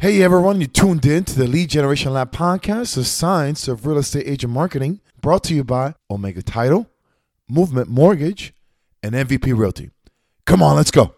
Hey everyone, you tuned in to the Lead Generation Lab podcast, the science of real estate agent marketing, brought to you by Omega Title, Movement Mortgage, and MVP Realty. Come on, let's go.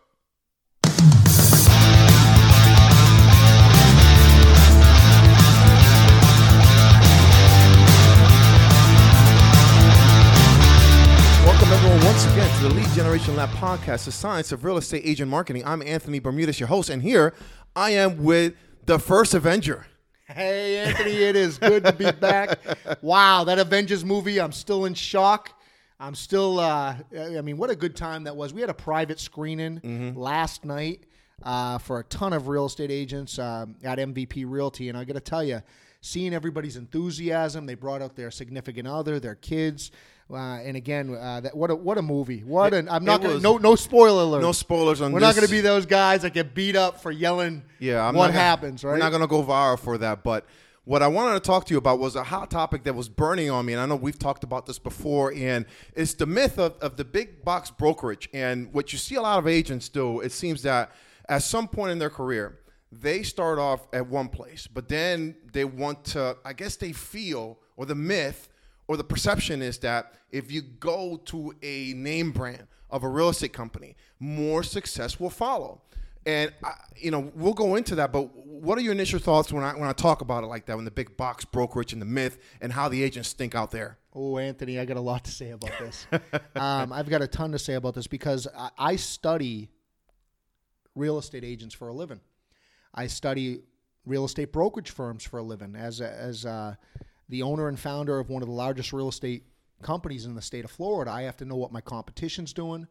Welcome everyone once again to the Lead Generation Lab podcast, the science of real estate agent marketing. I'm Anthony Bermudez, your host, and here I am with the first Avenger. Hey, Anthony, it is good to be back. Wow, that Avengers movie, I'm still in shock. I'm still, uh, I mean, what a good time that was. We had a private screening last night uh, for a ton of real estate agents um, at MVP Realty. And I got to tell you, seeing everybody's enthusiasm, they brought out their significant other, their kids. Uh, and again, uh, that, what a what a movie! What an I'm not gonna was- no no spoiler alert. No spoilers on We're this. not going to be those guys that get beat up for yelling. Yeah, I'm what gonna- happens, right? We're not going to go viral for that. But what I wanted to talk to you about was a hot topic that was burning on me, and I know we've talked about this before, and it's the myth of, of the big box brokerage. And what you see a lot of agents do, it seems that at some point in their career, they start off at one place, but then they want to, I guess they feel, or the myth or the perception is that if you go to a name brand of a real estate company, more success will follow. And I, you know, we'll go into that. But what are your initial thoughts when I when I talk about it like that, when the big box brokerage and the myth and how the agents think out there? Oh, Anthony, I got a lot to say about this. um, I've got a ton to say about this because I, I study real estate agents for a living. I study real estate brokerage firms for a living. As a, as uh the owner and founder of one of the largest real estate companies in the state of Florida, I have to know what my competition's doing.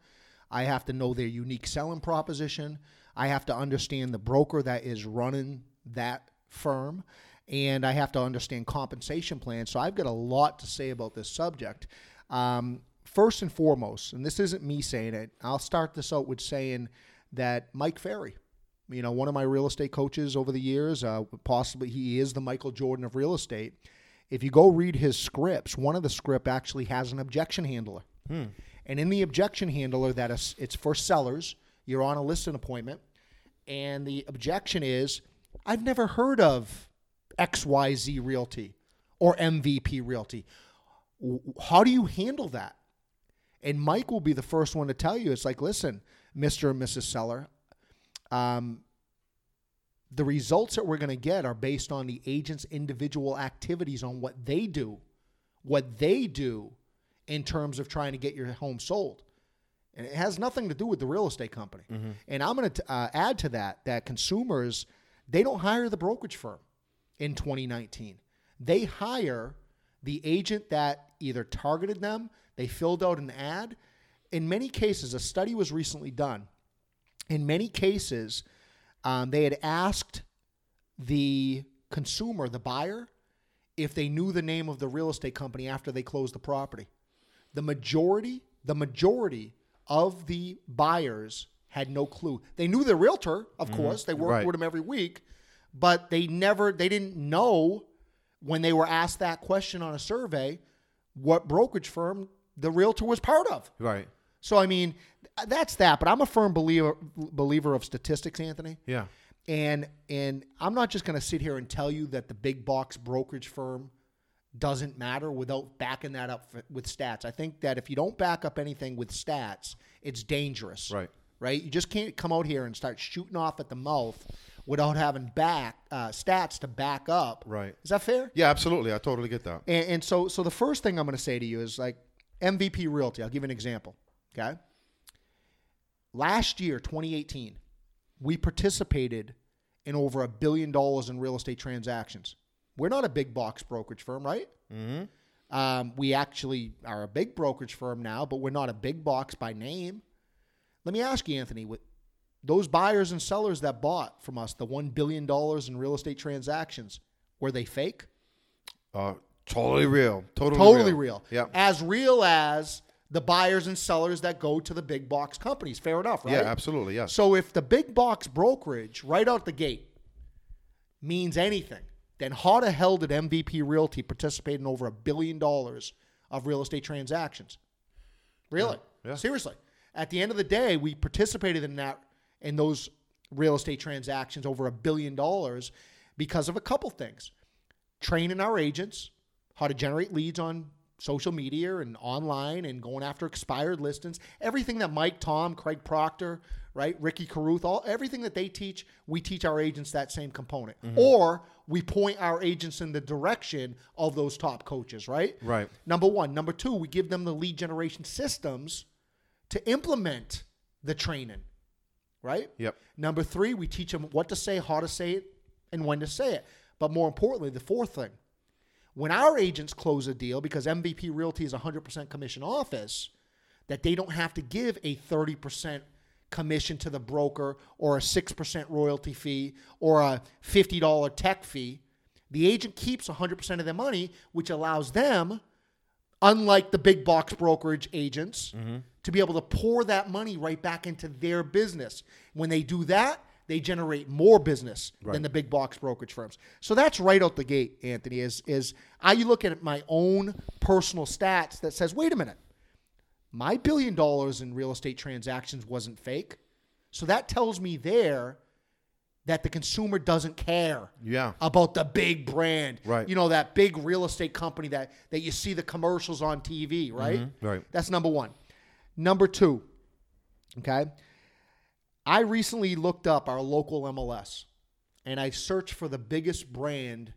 I have to know their unique selling proposition. I have to understand the broker that is running that firm. And I have to understand compensation plans. So I've got a lot to say about this subject. Um, first and foremost, and this isn't me saying it, I'll start this out with saying that Mike Ferry, you know, one of my real estate coaches over the years, uh, possibly he is the Michael Jordan of real estate. If you go read his scripts, one of the script actually has an objection handler. And in the objection handler, that is, it's for sellers. You're on a listing appointment, and the objection is, I've never heard of XYZ Realty or MVP Realty. How do you handle that? And Mike will be the first one to tell you. It's like, listen, Mr. and Mrs. Seller, um, the results that we're going to get are based on the agent's individual activities on what they do, what they do in terms of trying to get your home sold. And it has nothing to do with the real estate company. And I'm going to uh, add to that that consumers, they don't hire the brokerage firm in 2019. They hire the agent that either targeted them, they filled out an ad. In many cases, a study was recently done. In many cases, um, they had asked the consumer, the buyer, if they knew the name of the real estate company after they closed the property. The majority, the majority of the buyers had no clue. They knew the realtor, of course. They worked Right. with him every week, but they never, they didn't know when they were asked that question on a survey what brokerage firm the realtor was part of. Right. So I mean, that's that. But I'm a firm believer believer of statistics, Anthony. Yeah. And and I'm not just going to sit here and tell you that the big box brokerage firm doesn't matter without backing that up f- with stats. I think that if you don't back up anything with stats, it's dangerous. Right. Right. You just can't come out here and start shooting off at the mouth without having back uh, stats to back up. Right. Is that fair? Yeah, absolutely. I totally get that. And, and so, so the first thing I'm going to say to you is like MVP Realty. I'll give you an example. Okay. Last year, 2018, we participated in over a billion dollars in real estate transactions. We're not a big box brokerage firm, right? Mm-hmm. Um, we actually are a big brokerage firm now, but we're not a big box by name. Let me ask you, Anthony, with those buyers and sellers that bought from us the $1 billion in real estate transactions, were they fake? Uh, totally real. Totally, totally real. Yeah. As real as the buyers and sellers that go to the big box companies. Fair enough, right? Yeah, absolutely. Yes. So if the big box brokerage right out the gate means anything, then how the hell did MVP Realty participate in over a billion dollars of real estate transactions? Really? Yeah. Seriously. At the end of the day, we participated in that in those real estate transactions over a billion dollars because of a couple things. Training our agents how to generate leads on social media and online and going after expired listings. Everything that Mike, Tom, Craig Proctor, right, Ricky Carruth, all everything that they teach, we teach our agents that same component. Mm-hmm. Or we point our agents in the direction of those top coaches, right? Right. Number one. Number two, we give them the lead generation systems to implement the training, right? Yep. Number three, we teach them what to say, how to say it, and when to say it. But more importantly, the fourth thing, when our agents close a deal, because MVP Realty is a 100% commission office, that they don't have to give a 30% commission to the broker or a 6% royalty fee or a $50 tech fee. The agent keeps 100% of their money, which allows them, unlike the big box brokerage agents, mm-hmm. to be able to pour that money right back into their business. When they do that, they generate more business than the big box brokerage firms. So that's right out the gate, Anthony. Is is I look at my own personal stats that says, wait a minute, my billion dollars in real estate transactions wasn't fake. So that tells me there that the consumer doesn't care Yeah. about the big brand. Right. You know, that big real estate company that, that you see the commercials on TV, right? Mm-hmm. Right. That's number one. Number two, okay. I recently looked up our local MLS and I searched for the biggest brand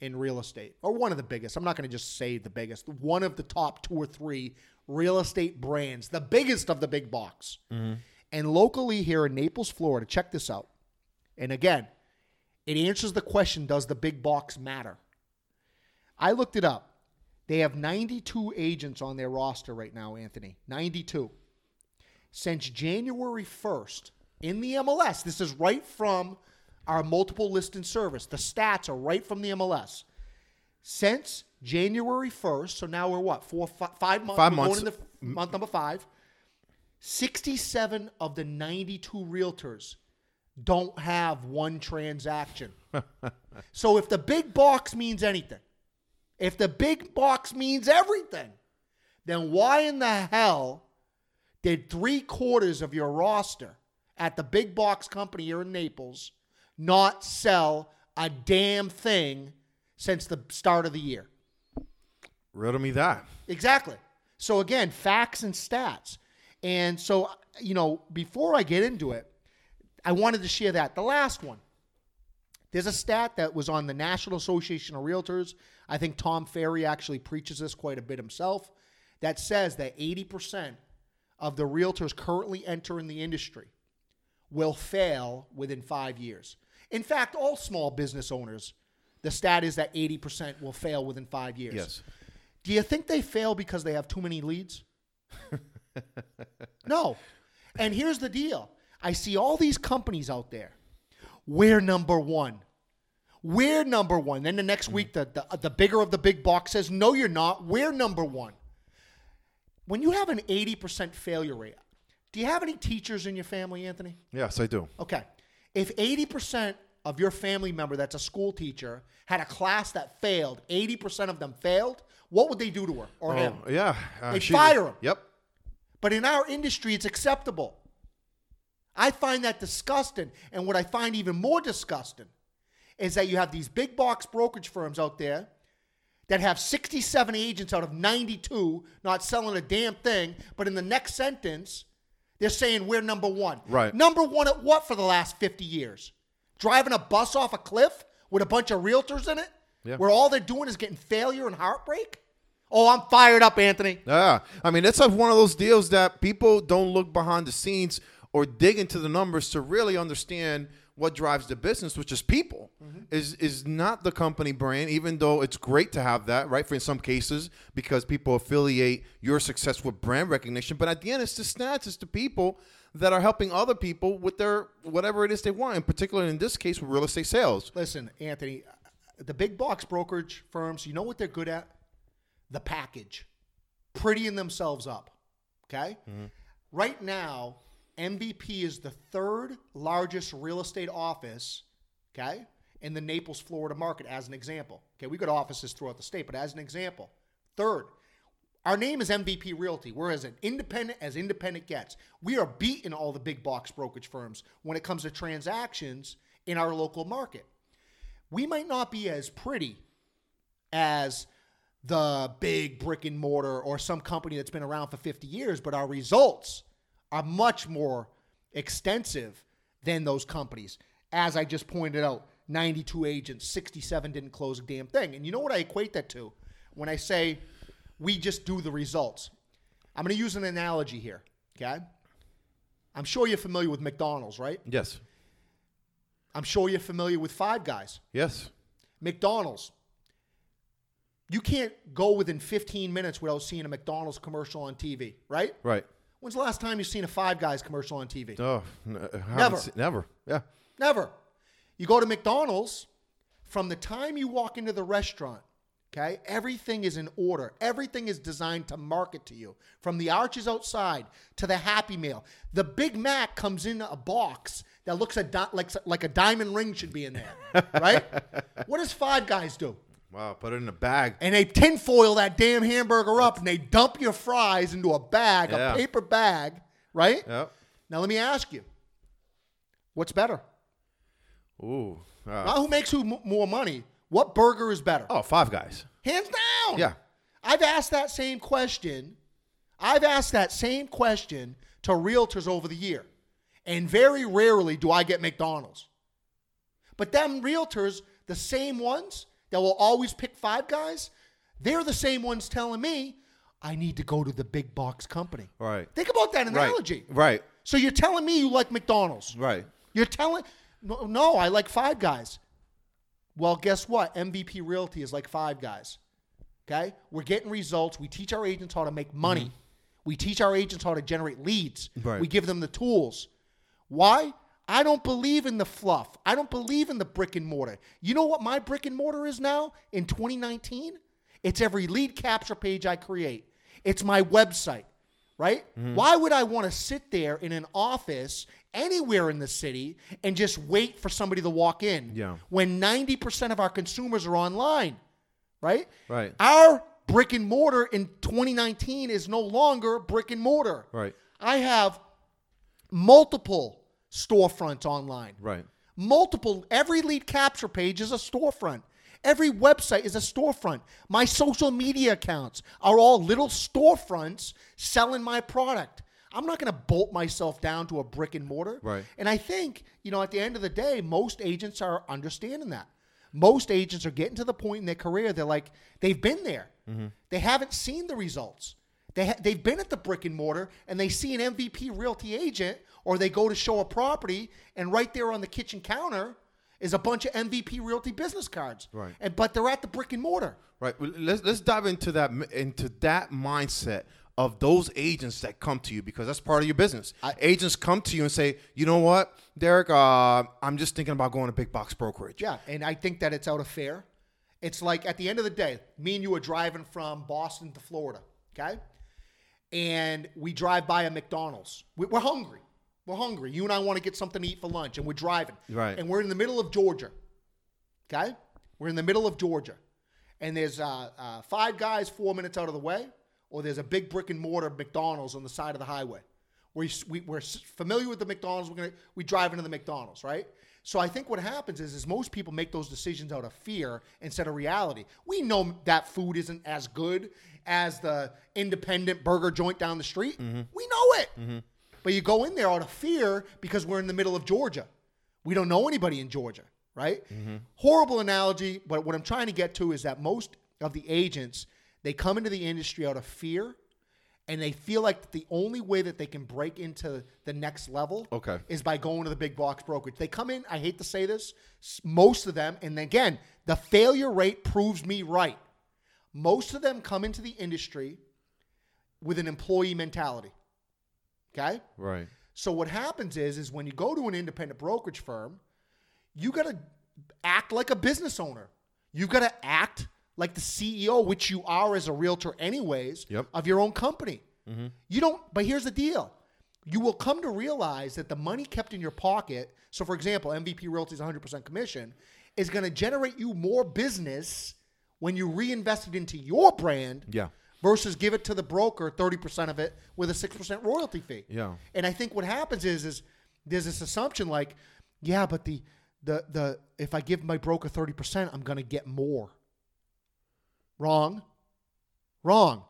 in real estate, or one of the biggest. I'm not going to just say the biggest, one of the top two or three real estate brands, the biggest of the big box. Mm-hmm. And locally here in Naples, Florida, check this out. And again, it answers the question Does the big box matter? I looked it up. They have 92 agents on their roster right now, Anthony. 92. Since January 1st in the MLS, this is right from our multiple listing service. The stats are right from the MLS. Since January 1st, so now we're what, four, five months? Five we're months. Going into f- mm. month number five. 67 of the 92 realtors don't have one transaction. so if the big box means anything, if the big box means everything, then why in the hell did three quarters of your roster at the big box company here in Naples not sell a damn thing since the start of the year? Riddle me that. Exactly. So again, facts and stats. And so, you know, before I get into it, I wanted to share that. The last one. There's a stat that was on the National Association of Realtors. I think Tom Ferry actually preaches this quite a bit himself. That says that 80% of the realtors currently entering the industry will fail within five years. In fact, all small business owners, the stat is that 80% will fail within five years. Yes. Do you think they fail because they have too many leads? no. And here's the deal I see all these companies out there. We're number one. We're number one. Then the next mm. week, the, the, the bigger of the big box says, No, you're not. We're number one. When you have an 80% failure rate, do you have any teachers in your family, Anthony? Yes, I do. Okay. If 80% of your family member that's a school teacher had a class that failed, 80% of them failed, what would they do to her or him? Oh, yeah. Uh, They'd she- fire him. Yep. But in our industry, it's acceptable. I find that disgusting. And what I find even more disgusting is that you have these big box brokerage firms out there that have 67 agents out of 92 not selling a damn thing, but in the next sentence, they're saying we're number one. Right. Number one at what for the last 50 years? Driving a bus off a cliff with a bunch of realtors in it? Yeah. Where all they're doing is getting failure and heartbreak? Oh, I'm fired up, Anthony. Yeah, I mean it's like one of those deals that people don't look behind the scenes or dig into the numbers to really understand what drives the business, which is people. Mm-hmm. Is is not the company brand, even though it's great to have that, right? For in some cases, because people affiliate your success with brand recognition. But at the end, it's the stats, it's the people that are helping other people with their whatever it is they want. In particular, in this case, with real estate sales. Listen, Anthony, uh, the big box brokerage firms, you know what they're good at? The package, prettying themselves up. Okay? Mm-hmm. Right now, MVP is the third largest real estate office, okay, in the Naples, Florida market, as an example. Okay, we got offices throughout the state, but as an example, third. Our name is MVP Realty. We're as an independent as independent gets. We are beating all the big box brokerage firms when it comes to transactions in our local market. We might not be as pretty as the big brick and mortar or some company that's been around for 50 years, but our results are much more extensive than those companies. As I just pointed out, 92 agents, 67 didn't close a damn thing. And you know what I equate that to when I say we just do the results? I'm going to use an analogy here, okay? I'm sure you're familiar with McDonald's, right? Yes. I'm sure you're familiar with Five Guys. Yes. McDonald's. You can't go within 15 minutes without seeing a McDonald's commercial on TV, right? Right. When's the last time you've seen a Five Guys commercial on TV? Oh, I uh, Never. seen- never. Yeah. Never. You go to McDonald's, from the time you walk into the restaurant, okay, everything is in order. Everything is designed to market to you. From the arches outside to the Happy Meal. The Big Mac comes in a box that looks a di- like, like a diamond ring should be in there, right? what does Five Guys do? Wow. Put it in a bag. and they tinfoil that damn hamburger up and they dump your fries into a bag, Yeah. a paper bag, right? Yep. Now let me ask you, what's better? Ooh. Uh, Not who makes who m- more money. What burger is better? oh, five guys. Hands down. Yeah. I've asked that same question. I've asked that same question to realtors over the year. And very rarely do I get McDonald's. But them realtors, the same ones that will always pick five guys, they're the same ones telling me I need to go to the big box company. Right. Think about that analogy. Right. So you're telling me you like McDonald's. Right. You're telling no, no, I like five guys. Well, guess what? MVP Realty is like five guys. Okay? We're getting results. We teach our agents how to make money. Mm-hmm. We teach our agents how to generate leads. Right. We give them the tools. Why? I don't believe in the fluff. I don't believe in the brick and mortar. You know what my brick and mortar is now in 2019? It's every lead capture page I create. It's my website, right? Mm-hmm. Why would I want to sit there in an office anywhere in the city and just wait for somebody to walk in Yeah. when 90% of our consumers are online, right? Right. Our brick and mortar in 2019 is no longer brick and mortar. Right. I have multiple storefronts online. Right. Multiple. Every lead capture page is a storefront. Every website is a storefront. My social media accounts are all little storefronts selling my product. I'm not going to bolt myself down to a brick and mortar. Right. And I think, you know, at the end of the day, most agents are understanding that. Most agents are getting to the point in their career, they're like, they've been there. Mm-hmm. They haven't seen the results. They ha- they've been at the brick and mortar and they see an MVP realty agent or they go to show a property and right there on the kitchen counter is a bunch of MVP realty business cards. Right. And but they're at the brick and mortar. Right. Well, Let's let's dive into that into that mindset of those agents that come to you because that's part of your business. agents come to you and say, you know what, Derek, uh, I'm just thinking about going to big box brokerage. Yeah, and I think that it's out of fair. It's like at the end of the day, me and you are driving from Boston to Florida, okay? And we drive by a McDonald's. We- We're hungry. We're hungry. You and I want to get something to eat for lunch, and we're driving. Right. And we're in the middle of Georgia, okay? We're in the middle of Georgia. And there's uh, uh, five guys four minutes out of the way, or there's a big brick and mortar McDonald's on the side of the highway. We, we, we're familiar with the McDonald's. We're gonna we drive into the McDonald's, right? So I think what happens is, is most people make those decisions out of fear instead of reality. We know that food isn't as good as the independent burger joint down the street. We know it. But you go in there out of fear because we're in the middle of Georgia. We don't know anybody in Georgia, right? Mm-hmm. Horrible analogy, but what I'm trying to get to is that most of the agents they come into the industry out of fear and they feel like the only way that they can break into the next level Okay. is by going to the big box brokerage. They come in, I hate to say this, most of them, and again, the failure rate proves me right. Most of them come into the industry with an employee mentality. Okay? Right. So what happens is is when you go to an independent brokerage firm, you got to act like a business owner. You got to act like the CEO, which you are as a realtor anyways, Yep. of your own company. Mm-hmm. You don't but here's the deal. You will come to realize that the money kept in your pocket, so for example, MVP Realty's 100% commission is going to generate you more business when you reinvest it into your brand Yeah. Versus give it to the broker 30% of it with a 6% royalty fee. Yeah. And I think what happens is is there's this assumption like, yeah, but the the the if I give my broker 30%, I'm going to get more. Wrong. Wrong.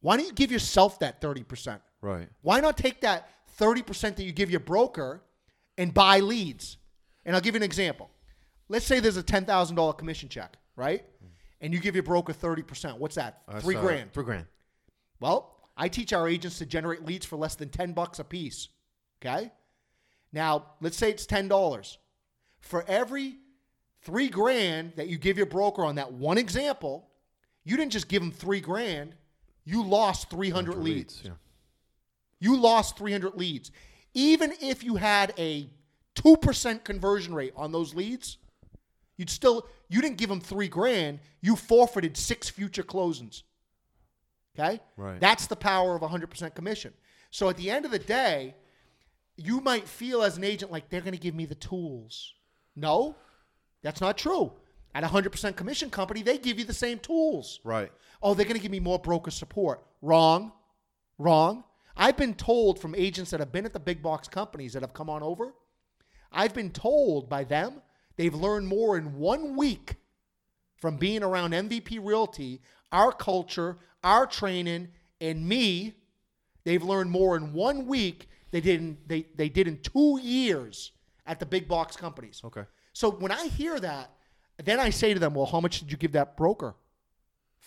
Why don't you give yourself that 30%? Right. Why not take that 30% that you give your broker and buy leads? And I'll give you an example. Let's say there's a $10,000 commission check, right? Mm-hmm. And you give your broker 30%. What's that? That's, Three uh, grand. Three grand. Well, I teach our agents to generate leads for less than 10 bucks a piece. Okay? Now, let's say it's $10. For every 3 grand that you give your broker on that one example, you didn't just give him 3 grand, you lost 300 leads. Yeah. You lost 300 leads. Even if you had a 2% conversion rate on those leads, you'd still you didn't give them 3 grand, you forfeited 6 future closings. Okay? Right. That's the power of 100% commission. So at the end of the day, you might feel as an agent like they're going to give me the tools. No, that's not true. At a 100% commission company, they give you the same tools. Right. Oh, they're going to give me more broker support. Wrong. Wrong. I've been told from agents that have been at the big box companies that have come on over, I've been told by them they've learned more in one week from being around MVP Realty, our culture, our training, and me. They've learned more in one week they did in, they, they did in two years at the big box companies. Okay. So when I hear that, then I say to them, well, how much did you give that broker?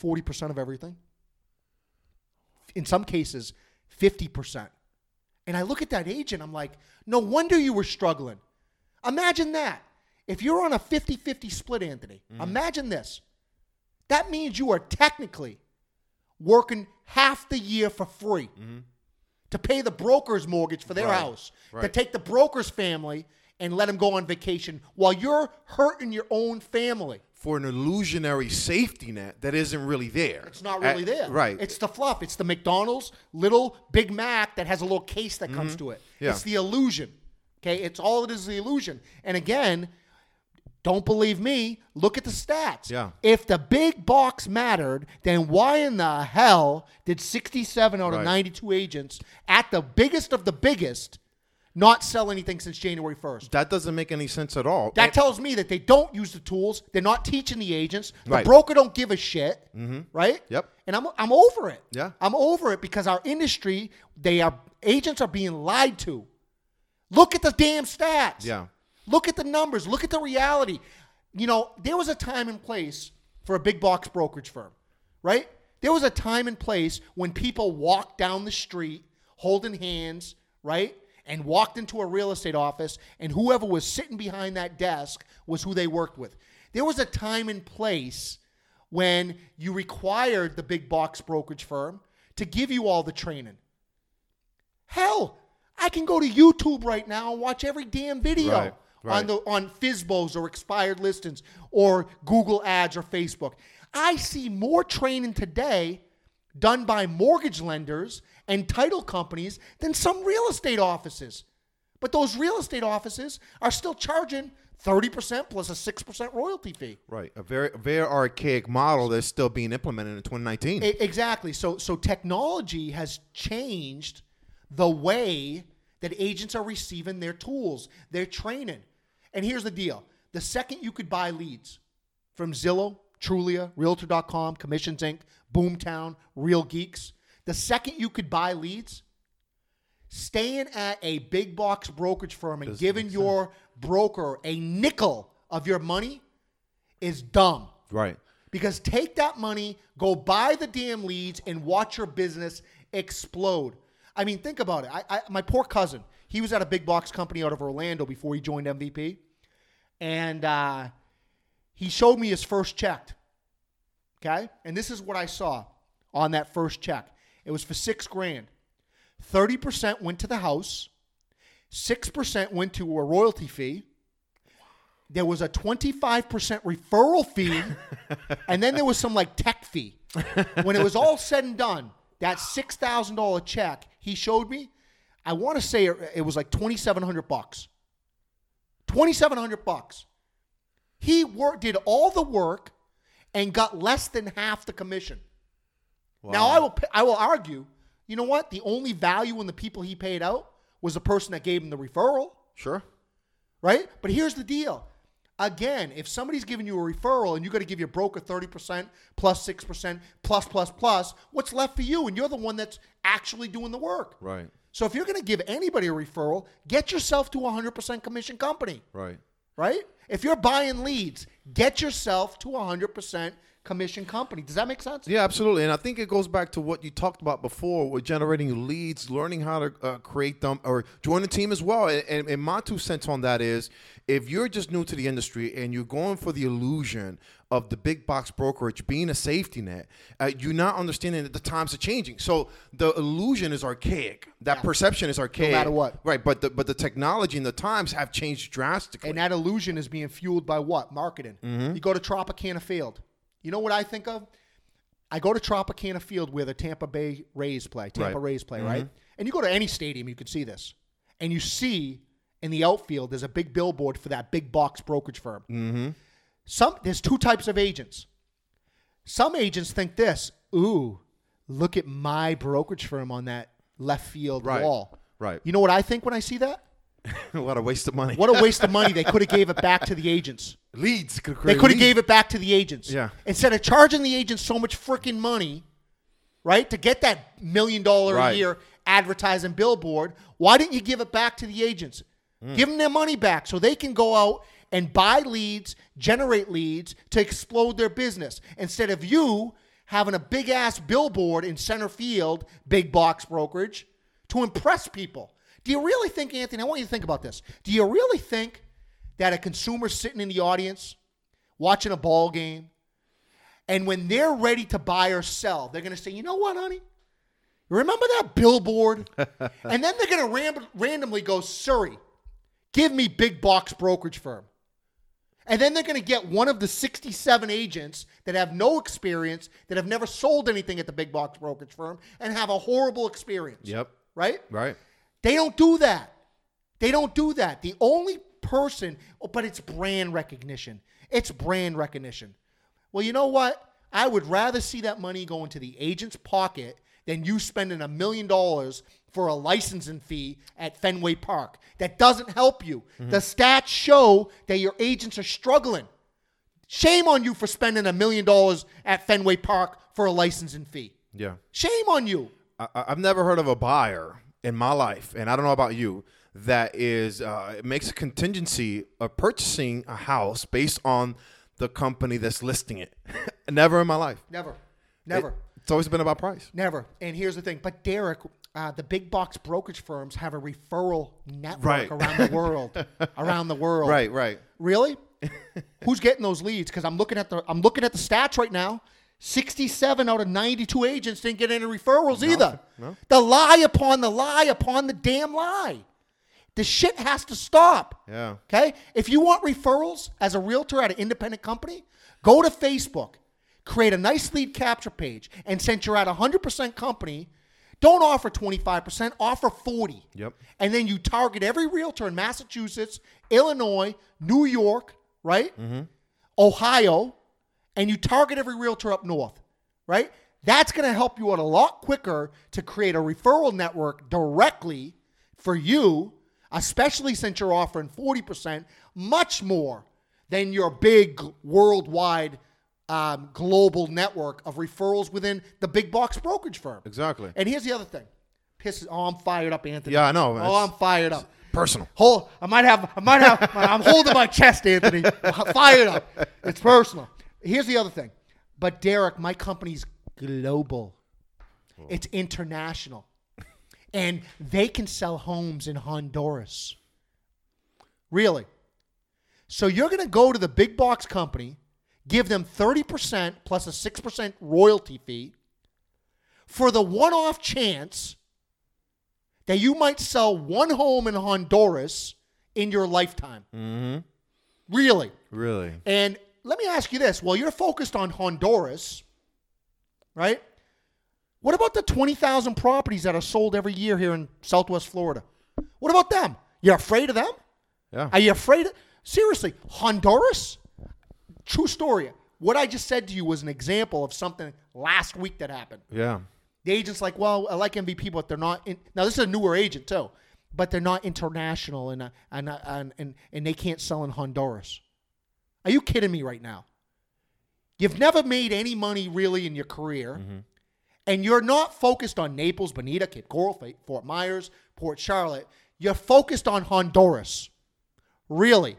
40% of everything. In some cases, 50%. And I look at that agent, I'm like, no wonder you were struggling. Imagine that. If you're on a 50 50 split, Anthony, imagine this. That means you are technically working half the year for free to pay the broker's mortgage for their Right, house, to take the broker's family and let them go on vacation while you're hurting your own family. For an illusionary safety net that isn't really there. It's not really At- there. Right. It's the fluff. It's the McDonald's little Big Mac that has a little case that comes to it. Mm-hmm. Yeah. It's the illusion. Okay. It's all it is the illusion. And again, don't believe me. Look at the stats. Yeah. If the big box mattered, then why in the hell did 67 out of Right. 92 agents at the biggest of the biggest not sell anything since January 1st? that doesn't make any sense at all. That And- tells me that they don't use the tools. They're not teaching the agents. The Right. broker don't give a shit. Mm-hmm. Right? Yep. And I'm I'm over it. Yeah. I'm over it because our industry, they are agents are being lied to. Look at the damn stats. Yeah. Look at the numbers. Look at the reality. You know, there was a time and place for a big box brokerage firm, right? There was a time and place when people walked down the street holding hands, right? And walked into a real estate office, and whoever was sitting behind that desk was who they worked with. There was a time and place when you required the big box brokerage firm to give you all the training. Hell, I can go to YouTube right now and watch every damn video Right, right. on the on FSBOs or expired listings or Google ads or Facebook. I see more training today done by mortgage lenders and title companies than some real estate offices. But those real estate offices are still charging 30% plus a 6% royalty fee. Right. A very very archaic model that's still being implemented in 2019. E- exactly. So so technology has changed the way that agents are receiving their tools, their training. And here's the deal. The second you could buy leads from Zillow, Trulia, Realtor.com, Commissions Inc., Boomtown, Real Geeks, the second you could buy leads, staying at a big box brokerage firm and Doesn't giving your broker a nickel of your money is dumb. right. Because take that money, go buy the damn leads, and watch your business explode. I mean, think about it. I, I, my poor cousin, he was at a big box company out of Orlando before he joined MVP, and uh, he showed me his first check. Okay, and this is what I saw on that first check. It was for six grand. Thirty percent went to the house. Six percent went to a royalty fee there was a 25% referral fee and then there was some like tech fee when it was all said and done that $6000 check he showed me i want to say it it was like 2700 bucks 2700 bucks he worked did all the work and got less than half the commission Now I will I will argue. You know what? The only value in the people he paid out was the person that gave him the referral, Sure. right? But here's the deal. Again, if somebody's giving you a referral and you got to give your broker 30% plus 6% plus plus plus, what's left for you? And you're the one that's actually doing the work. Right. So if you're going to give anybody a referral, get yourself to a 100% commission company, Right. right? If you're buying leads, get yourself to a 100% commission company. Does that make sense? Yeah, absolutely. And I think it goes back to what you talked about before with generating leads, learning how to uh, create them, or join a team as well. And, and, my two cents on that is if you're just new to the industry and you're going for the illusion of the big box brokerage being a safety net, uh, you're not understanding that the times are changing. So the illusion is archaic. That perception is archaic. No matter what. Right. But the, but the technology and the times have changed drastically. And that illusion is being fueled by what? Marketing. You go to Tropicana Field. You know what I think of? I go to Tropicana Field where the Tampa Bay Rays play, Tampa Right. Rays play, right? And you go to any stadium, you can see this. And you see in the outfield, there's a big billboard for that big box brokerage firm. Mm-hmm. Some there's two types of agents. Some agents think this, ooh, look at my brokerage firm on that left field Right. wall. Right. You know what I think when I see that? what a waste of money. What a waste of money. They could have gave it back to the agents. leads? Could They could have gave it back to the agents. Yeah. Instead of charging the agents so much freaking money, right, to get that million dollar a year advertising billboard, why didn't you give it back to the agents? Mm. Give them their money back so they can go out and buy leads, generate leads to explode their business instead of you having a big ass billboard in center field, big box brokerage to impress people. Do you really think, Anthony? I want you to think about this. Do you really think that a consumer sitting in the audience watching a ball game, and when they're ready to buy or sell, they're going to say, "You know what, honey? Remember that billboard?" and then they're going to ram- randomly go, "Siri, give me big box brokerage firm." And then they're going to get one of the 67 agents that have no experience, that have never sold anything at the big box brokerage firm, and have a horrible experience. Yep. Right? Right. They don't do that. They don't do that. The only person, oh, but it's brand recognition. It's brand recognition. Well, you know what? I would rather see that money go into the agent's pocket than you spending a million dollars for a licensing fee at Fenway Park. That doesn't help you. Mm-hmm. The stats show that your agents are struggling. Shame on you for spending a million dollars at Fenway Park for a licensing fee. Yeah. Shame on you. I, I- I've never heard of a buyer in my life, and I don't know about you, that is uh, it makes a contingency of purchasing a house based on the company that's listing it. never in my life. Never. Never. It's always been about price. Never. And here's the thing. But Derek, uh, the big box brokerage firms have a referral network Right. around the world. around the world. Right, right. Really? Who's getting those leads? Because I'm looking at the I'm looking at the stats right now. 67 out of 92 agents didn't get any referrals either. The lie upon the lie upon the damn lie. The shit has to stop. Yeah. Okay? If you want referrals as a realtor at an independent company, go to Facebook, create a nice lead capture page, and since you're at a 100% company, don't offer 25%, offer 40. Yep. And then you target every realtor in Massachusetts, Illinois, New York, right? Mm-hmm. Ohio, and you target every realtor up north, right? That's going to help you out a lot quicker to create a referral network directly for you, especially since you're offering 40%, much more than your big worldwide um, global network of referrals within the big box brokerage firm. Exactly. And here's the other thing. Pisses. Oh, I'm fired up, Anthony. Yeah, I know, man. Oh, I'm fired up. Personal. Hold. I might have. I might have. I'm holding my chest, Anthony. I'm fired up. It's personal. Here's the other thing. But Derek, my company's global. It's international, and they can sell homes in Honduras. Really. So you're going to go to the big box company, give them 30% plus a 6% royalty fee for the one off chance that you might sell one home in Honduras in your lifetime. Mm-hmm. Really. Really. And let me ask you this Well, you're focused on Honduras, right? What about the 20,000 properties that are sold every year here in Southwest Florida? What about them? You're afraid of them? Yeah. Are you afraid? Of, seriously, Honduras? True story. What I just said to you was an example of something last week that happened. Yeah. The agent's like, well, I like MVP, but they're not. In, now this is a newer agent too, but they're not international, and uh, and, uh, and and and they can't sell in Honduras. Are you kidding me right now? You've never made any money really in your career, mm-hmm. and you're not focused on Naples, Bonita, Cape Coral, Fort Myers, Port Charlotte. You're focused on Honduras. Really,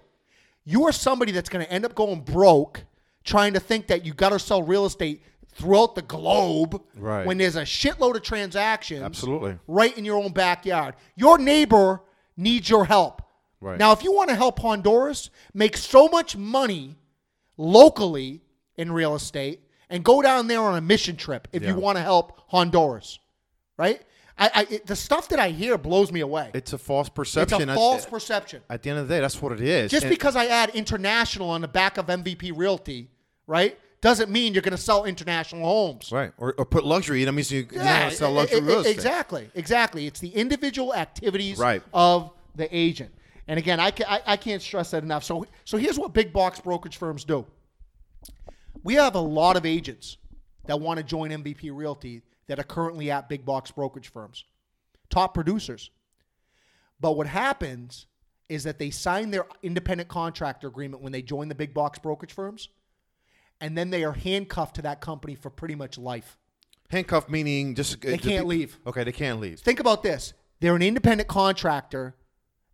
you are somebody that's going to end up going broke trying to think that you got to sell real estate throughout the globe Right. when there's a shitload of transactions Absolutely. right in your own backyard. Your neighbor needs your help. Right. Now, if you want to help Honduras make so much money locally in real estate and go down there on a mission trip if Yeah. you want to help Honduras, right? I, I it, the stuff that I hear blows me away. It's a false perception. It's a At- false eh, perception. At, the end of the day, that's what it is. Just And- because I add international on the back of MVP Realty, right, doesn't mean you're going to sell international homes. Right. Or, or put luxury. That means you, Yeah, sell luxury e- real estate. Exactly, exactly. It's the individual activities Right. of the agent. And again, I, ca- I, I can't stress that enough. So, so here's what big box brokerage firms do. We have a lot of agents that want to join MVP Realty that are currently at big box brokerage firms, top producers. But what happens is that they sign their independent contractor agreement when they join the big box brokerage firms, and then they are handcuffed to that company for pretty much life. Handcuffed meaning just uh, They can't leave. Okay, they can't leave. Think about this. They're an independent contractor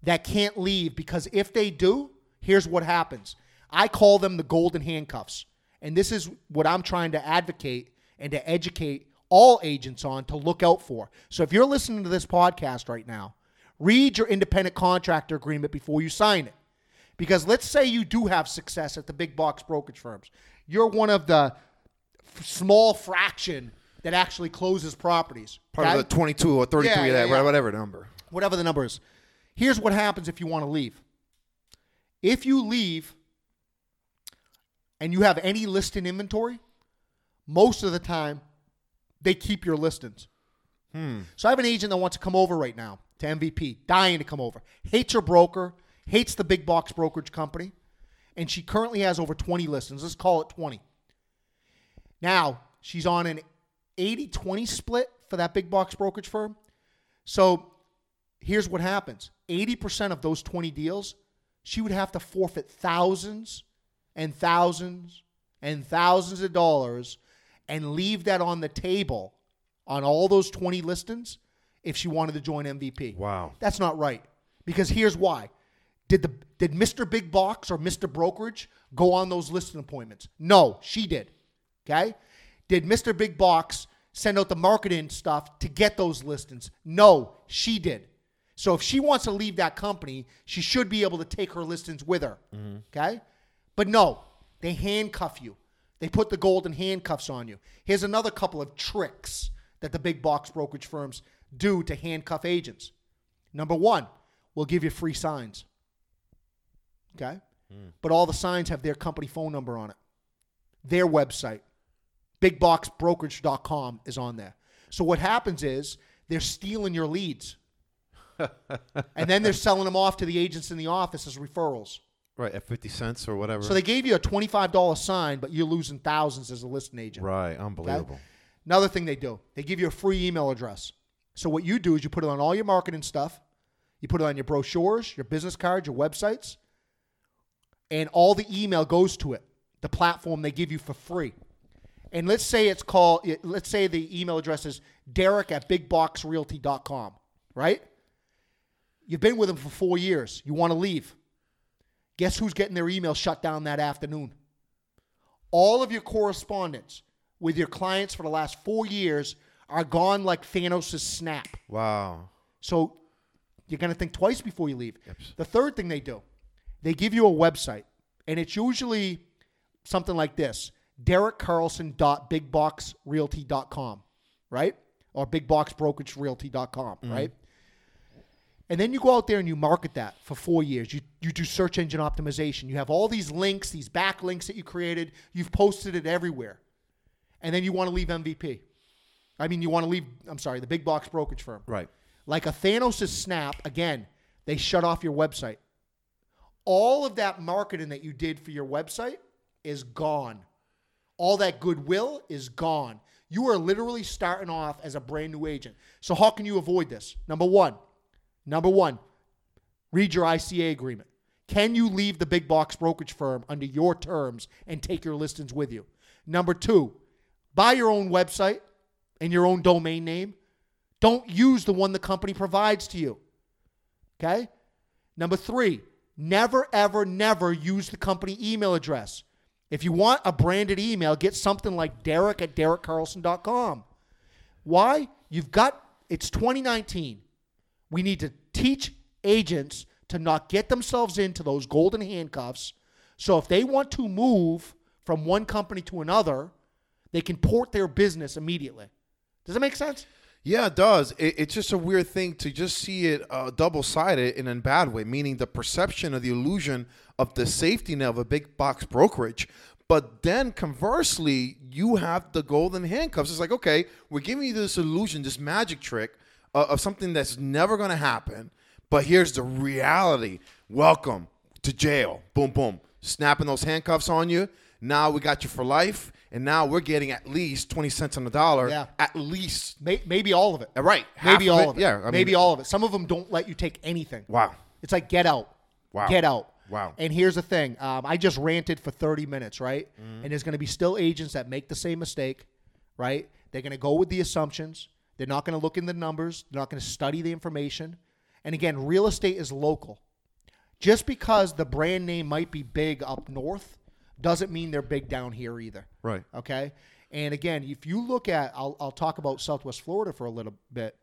that can't leave because if they do, here's what happens. I call them the golden handcuffs. And this is what I'm trying to advocate and to educate all agents on to look out for. So if you're listening to this podcast right now, read your independent contractor agreement before you sign it. Because let's say you do have success at the big box brokerage firms. You're one of the f- small fraction that actually closes properties. Part okay? of the 22 or 33 Yeah, of yeah, that, yeah. whatever number. whatever the number is. Here's what happens if you want to leave. If you leave and you have any listing inventory, most of the time they keep your listings. Hmm. So I have an agent that wants to come over right now to MVP, dying to come over. Hates her broker, hates the big box brokerage company, and she currently has over 20 listings. Let's call it 20. Now, she's on an 80 20 split for that big box brokerage firm. So here's what happens 80% of those 20 deals, she would have to forfeit thousands and thousands and thousands of dollars and leave that on the table on all those 20 listings if she wanted to join MVP. Wow. That's not right. Because here's why. Did the did Mr. Big Box or Mr. Brokerage go on those listing appointments? No, she did. Okay? Did Mr. Big Box send out the marketing stuff to get those listings? No, she did. So if she wants to leave that company, she should be able to take her listings with her. Mm-hmm. Okay? But no, they handcuff you. They put the golden handcuffs on you. Here's another couple of tricks that the big box brokerage firms do to handcuff agents. Number one, we'll give you free signs. Okay? Hmm. But all the signs have their company phone number on it. Their website, bigboxbrokerage.com, is on there. So what happens is they're stealing your leads. and then they're selling them off to the agents in the office as referrals. Right, at 50 cents or whatever. So they gave you a $25 sign, but you're losing thousands as a listing agent. right, Okay? unbelievable. Another thing they do, they give you a free email address. So what you do is you put it on all your marketing stuff, you put it on your brochures, your business cards, your websites, and all the email goes to it, the platform they give you for free. And let's say it's called, let's say the email address is derek at bigboxrealty.com, right? You've been with them for four years. You want to leave. Guess who's getting their email shut down that afternoon? all of your correspondence with your clients for the last four years are gone like Thanos' snap. Wow. So you're going to think twice before you leave. The third thing they do, they give you a website, and it's usually something like this derekcarlson.bigboxrealty.com, right? Or bigboxbrokerage.realty.com, mm-hmm. right? And then you go out there and you market that for four years. You, you do search engine optimization. You have all these links, these backlinks that you created. You've posted it everywhere. And then you want to leave MVP. I mean, you want to leave, I'm sorry, the big box brokerage firm. Right. Like a Thanos' snap, again, they shut off your website. All of that marketing that you did for your website is gone. all that goodwill is gone. You are literally starting off as a brand new agent. So how can you avoid this? Number one, number one, read your ICA agreement. Can you leave the big box brokerage firm under your terms and take your listings with you? Number two, buy your own website and your own domain name. Don't use the one the company provides to you. Okay? Number three, never, ever, never use the company email address. If you want a branded email, get something like derek at derekcarlson.com. Why? You've got, it's 2019. We need to teach agents to not get themselves into those golden handcuffs. So if they want to move from one company to another, they can port their business immediately. Does that make sense? Yeah, it does. It, it's just a weird thing to just see it uh, double sided in a bad way, meaning the perception of the illusion of the safety net of a big box brokerage. But then conversely, you have the golden handcuffs. It's like, okay, we're giving you this illusion, this magic trick uh, of something that's never going to happen. But here's the reality welcome to jail. Boom, boom. Snapping those handcuffs on you. Now we got you for life and now we're getting at least 20 cents on the dollar. Yeah. At least. May- Maybe all of it. Uh, Right. Maybe all of it. Yeah. I mean, Maybe all of it. Some of them don't let you take anything. Wow. It's like get out. Wow. Get out. Wow. And here's the thing. Um, I just ranted for 30 minutes, right? Mm-hmm. And there's going to be still agents that make the same mistake, right? They're going to go with the assumptions. They're not going to look in the numbers. They're not going to study the information. And again, real estate is local. Just because the brand name might be big up north doesn't mean they're big down here either. Right. Okay. And again, if you look at, I'll, I'll talk about Southwest Florida for a little bit.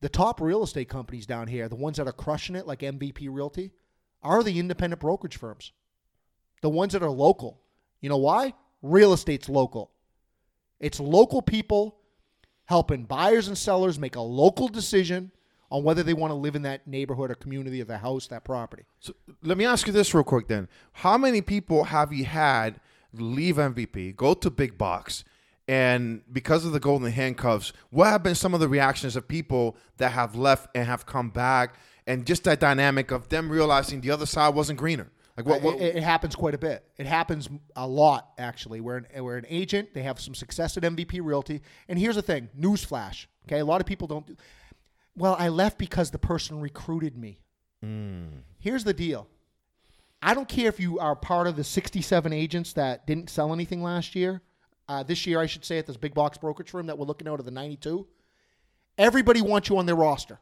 The top real estate companies down here, the ones that are crushing it, like MVP Realty, are the independent brokerage firms. The ones that are local. You know why? Real estate's local. It's local people helping buyers and sellers make a local decision on whether they want to live in that neighborhood or community or the house, that property. So let me ask you this real quick then. How many people have you had leave MVP, go to Big Box, and because of the golden handcuffs, what have been some of the reactions of people that have left and have come back, and just that dynamic of them realizing the other side wasn't greener? Like what? what It, it happens quite a bit. It happens a lot, actually. We're an, we're an agent. They have some success at MVP Realty. And here's the thing newsflash. Okay. A lot of people don't do. Well, I left because the person recruited me. Here's the deal I don't care if you are part of the 67 agents that didn't sell anything last year. Uh, this year, I should say, at this big box brokerage firm that we're looking out of the 92. Everybody wants you on their roster.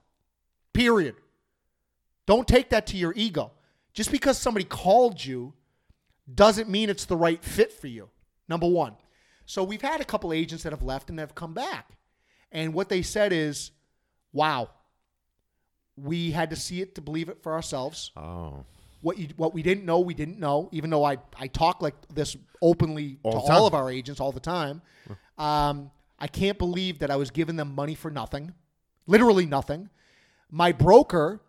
Period. Don't take that to your ego. Just because somebody called you doesn't mean it's the right fit for you. Number one. So we've had a couple agents that have left and have come back. And what they said is, wow, we had to see it to believe it for ourselves. oh, What you what we didn't know, we didn't know. Even though I I talk like this openly All to all of our agents all the time. Um, I can't believe that I was giving them money for nothing, literally nothing. My broker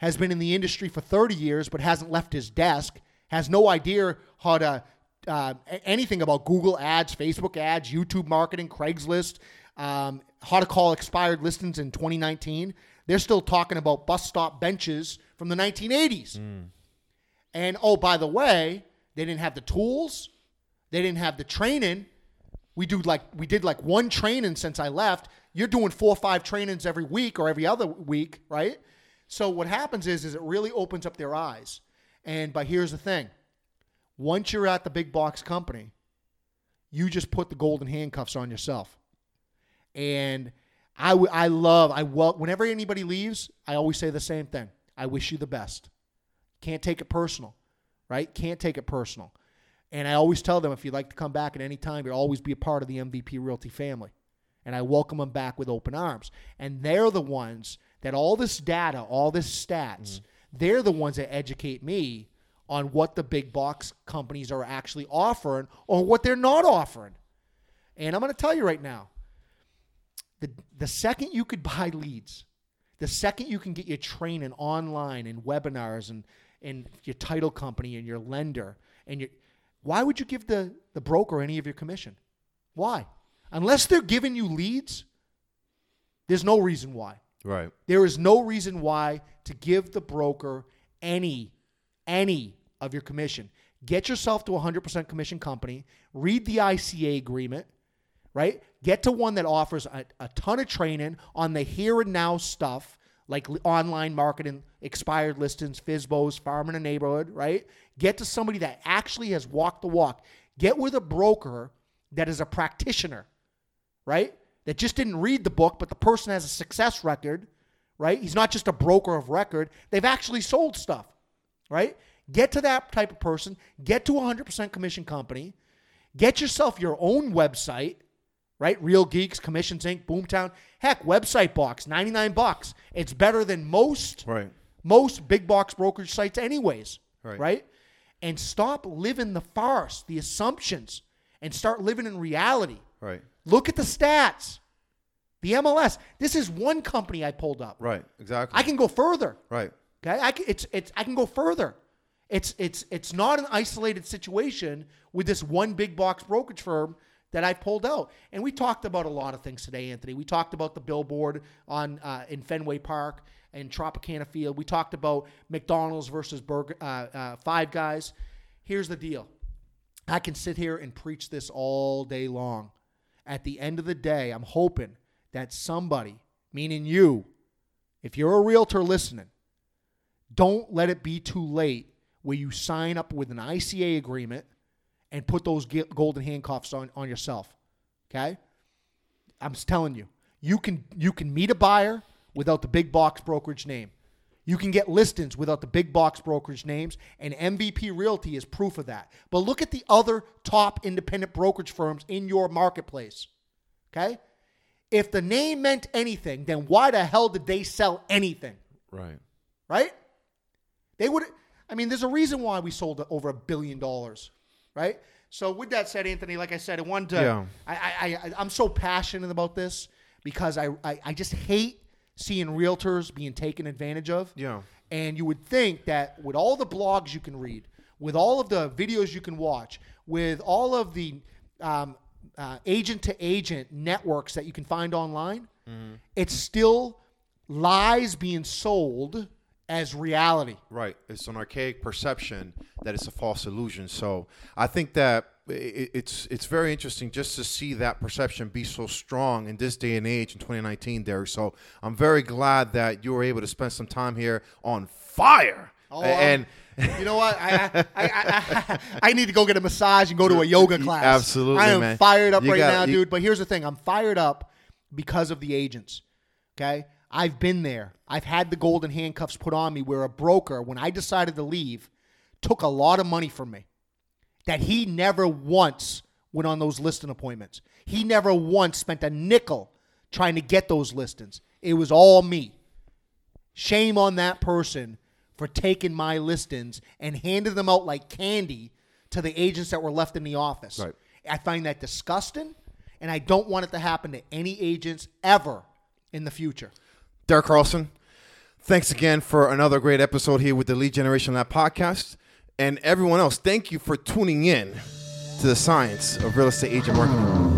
has been in the industry for 30 years, but hasn't left his desk. Has no idea how to uh, anything about Google Ads, Facebook Ads, YouTube marketing, Craigslist, um, how to call expired listings in 2019. They're still talking about bus stop benches from the 1980s. And oh, by the way, they didn't have the tools. They didn't have the training. We do like we did like one training since I left. You're doing four or five trainings every week or every other week, right? So what happens is is it really opens up their eyes. And but here's the thing. Once you're at the big box company, you just put the golden handcuffs on yourself. And I, w- I love I well whenever anybody leaves, I always say the same thing. I wish you the best. Can't take it personal, right? Can't take it personal. And I always tell them if you'd like to come back at any time, you'll always be a part of the MVP Realty family. And I welcome them back with open arms. And they're the ones that all this data, all this stats, they're the ones that educate me on what the big box companies are actually offering or what they're not offering. And I'm going to tell you right now, the the second you could buy leads, the second you can get your training online and webinars and and your title company and your lender and your why would you give the the broker any of your commission? Why? Unless they're giving you leads, there's no reason why. Right. There is no reason why to give the broker any any of your commission. Get yourself to a 100% commission company. Read the ICA agreement, right? Get to one that offers a, a ton of training on the here and now stuff like online marketing, expired listings, FSBOs, farm in a neighborhood, right? Get to somebody that actually has walked the walk. Get with a broker that is a practitioner, right? That just didn't read the book, but the person has a success record, right? He's not just a broker of record. They've actually sold stuff, right? Get to that type of person. Get to a 100% commission company. Get yourself your own website, right? Real Geeks, Commissions Inc., Boomtown. Heck, website box, 99 bucks. It's better than most Right. most big box brokerage sites anyways Right. right and stop living the farce the assumptions and start living in reality Right. Look at the stats the mls this is one company i pulled up Right. Exactly. i can go further right. okay I can, it's, it's, I can go further it's, it's, it's not an isolated situation with this one big box brokerage firm that I pulled out. And we talked about a lot of things today, Anthony. We talked about the billboard on uh, in Fenway Park and Tropicana Field. We talked about McDonald's versus Burger uh, uh, Five Guys. Here's the deal: I can sit here and preach this all day long. At the end of the day, I'm hoping that somebody, meaning you, if you're a realtor listening, don't let it be too late where you sign up with an ICA agreement and put those golden handcuffs on, on yourself. Okay? I'm telling you. You can you can meet a buyer without the big box brokerage name. You can get listings without the big box brokerage names, and MVP Realty is proof of that. But look at the other top independent brokerage firms in your marketplace. Okay? If the name meant anything, then why the hell did they sell anything? Right. right? They would. I mean, there's a reason why we sold over a billion dollars, right? So with that said, Anthony, like I said, I wanted to. Yeah. I, I, I, I'm so passionate about this because I, I, I just hate seeing realtors being taken advantage of. Yeah. And you would think that with all the blogs you can read, with all of the videos you can watch, with all of the um, uh, agent to agent networks that you can find online, it's still lies being sold as reality. Right. It's an archaic perception that it's a false illusion. So I think that it's it's very interesting just to see that perception be so strong in this day and age in 2019, Derek. So I'm very glad that you were able to spend some time here on fire. Oh, and You know what? I, I, I, I, I need to go get a massage and go to a yoga class. Absolutely, I am man. fired up You right got- now, you- dude. But here's the thing I'm fired up because of the agents. Okay? I've been there. I've had the golden handcuffs put on me where a broker, when I decided to leave, took a lot of money from me that he never once went on those listing appointments. He never once spent a nickel trying to get those listings. It was all me. Shame on that person for taking my listings and handing them out like candy to the agents that were left in the office. Right. I find that disgusting, and I don't want it to happen to any agents ever in the future. Derek Carlson, thanks again for another great episode here with the Lead Generation Lab podcast. And everyone else, thank you for tuning in to the science of real estate agent marketing.